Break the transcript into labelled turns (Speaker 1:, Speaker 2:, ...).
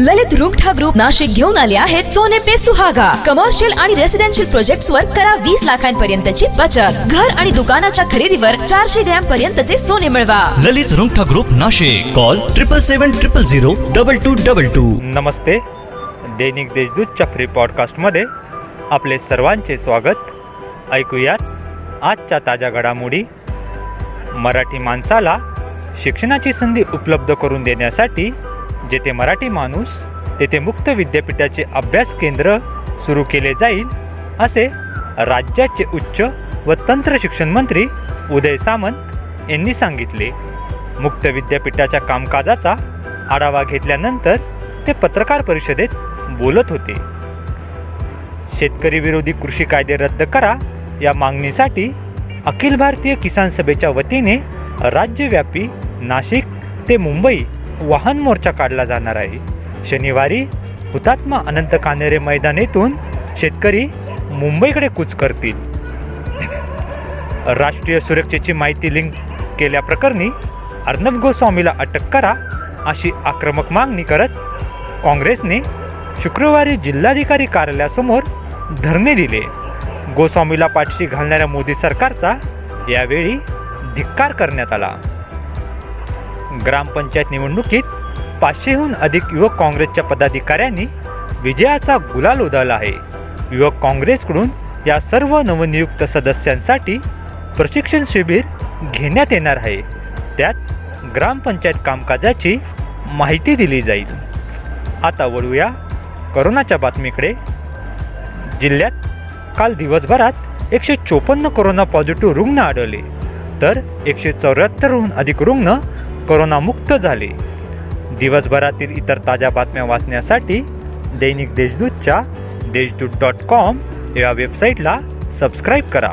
Speaker 1: ललित Rungtha group Nashik घेऊन आले आहेत सोने पे सुहागा. कमर्शियल आणि रेसिडेन्शियल प्रोजेक्ट वर करा वीस लाखांपर्यंतची बचत. घर आणि दुकानाच्या खरेदीवर चारशे ग्रॅम पर्यंतचे सोने मिळवा.
Speaker 2: Lalit Rungtha group Nashik. Call triple seven triple zero double two double two
Speaker 3: नमस्ते. दैनिक देशदूतच्या फ्री पॉडकास्टमध्ये आपले सर्वांचे स्वागत. ऐकूयात आजच्या ताज्या घडामोडी. मराठी माणसाला शिक्षणाची संधी उपलब्ध करून देण्यासाठी जेथे मराठी माणूस तेथे मुक्त विद्यापीठाचे अभ्यास केंद्र सुरू केले जाईल असे राज्याचे उच्च व तंत्र शिक्षण मंत्री उदय सामंत यांनी सांगितले. मुक्त विद्यापीठाच्या कामकाजाचा आढावा घेतल्यानंतर ते पत्रकार परिषदेत बोलत होते. शेतकरी विरोधी कृषी कायदे रद्द करा या मागणीसाठी अखिल भारतीय किसान सभेच्या वतीने राज्यव्यापी नाशिक ते मुंबई वाहन मोर्चा काढला जाणार आहे. शनिवारी हुतात्मा अनंत कानेरे मैदान येथून शेतकरी मुंबईकडे कूच करतील. राष्ट्रीय सुरक्षेची माहिती लिंक केल्याप्रकरणी अर्णब गोस्वामीला अटक करा अशी आक्रमक मागणी करत काँग्रेसने शुक्रवारी जिल्हाधिकारी कार्यालयासमोर धरणे दिले. गोस्वामीला पाठशी घालणाऱ्या मोदी सरकारचा यावेळी धिक्कार करण्यात आला. ग्रामपंचायत निवडणुकीत पाचशेहून अधिक युवक काँग्रेसच्या पदाधिकाऱ्यांनी विजयाचा गुलाल उधळला आहे. युवक काँग्रेसकडून या सर्व नवनियुक्त सदस्यांसाठी प्रशिक्षण शिबिर घेण्यात येणार आहे. त्यात ग्रामपंचायत कामकाजाची माहिती दिली जाईल. आता वळूया करोनाच्या बातमीकडे. जिल्ह्यात काल दिवसभरात एकशे चोपन्न कोरोना पॉझिटिव्ह रुग्ण आढळले. तर एकशे चौऱ्याहत्तरहून अधिक रुग्ण करोनामुक्त झाले. दिवसभरातील इतर ताज्या बातम्या वाचण्यासाठी दैनिक देशदूतच्या देशदूत डॉट कॉम या वेबसाईटला सबस्क्राईब करा.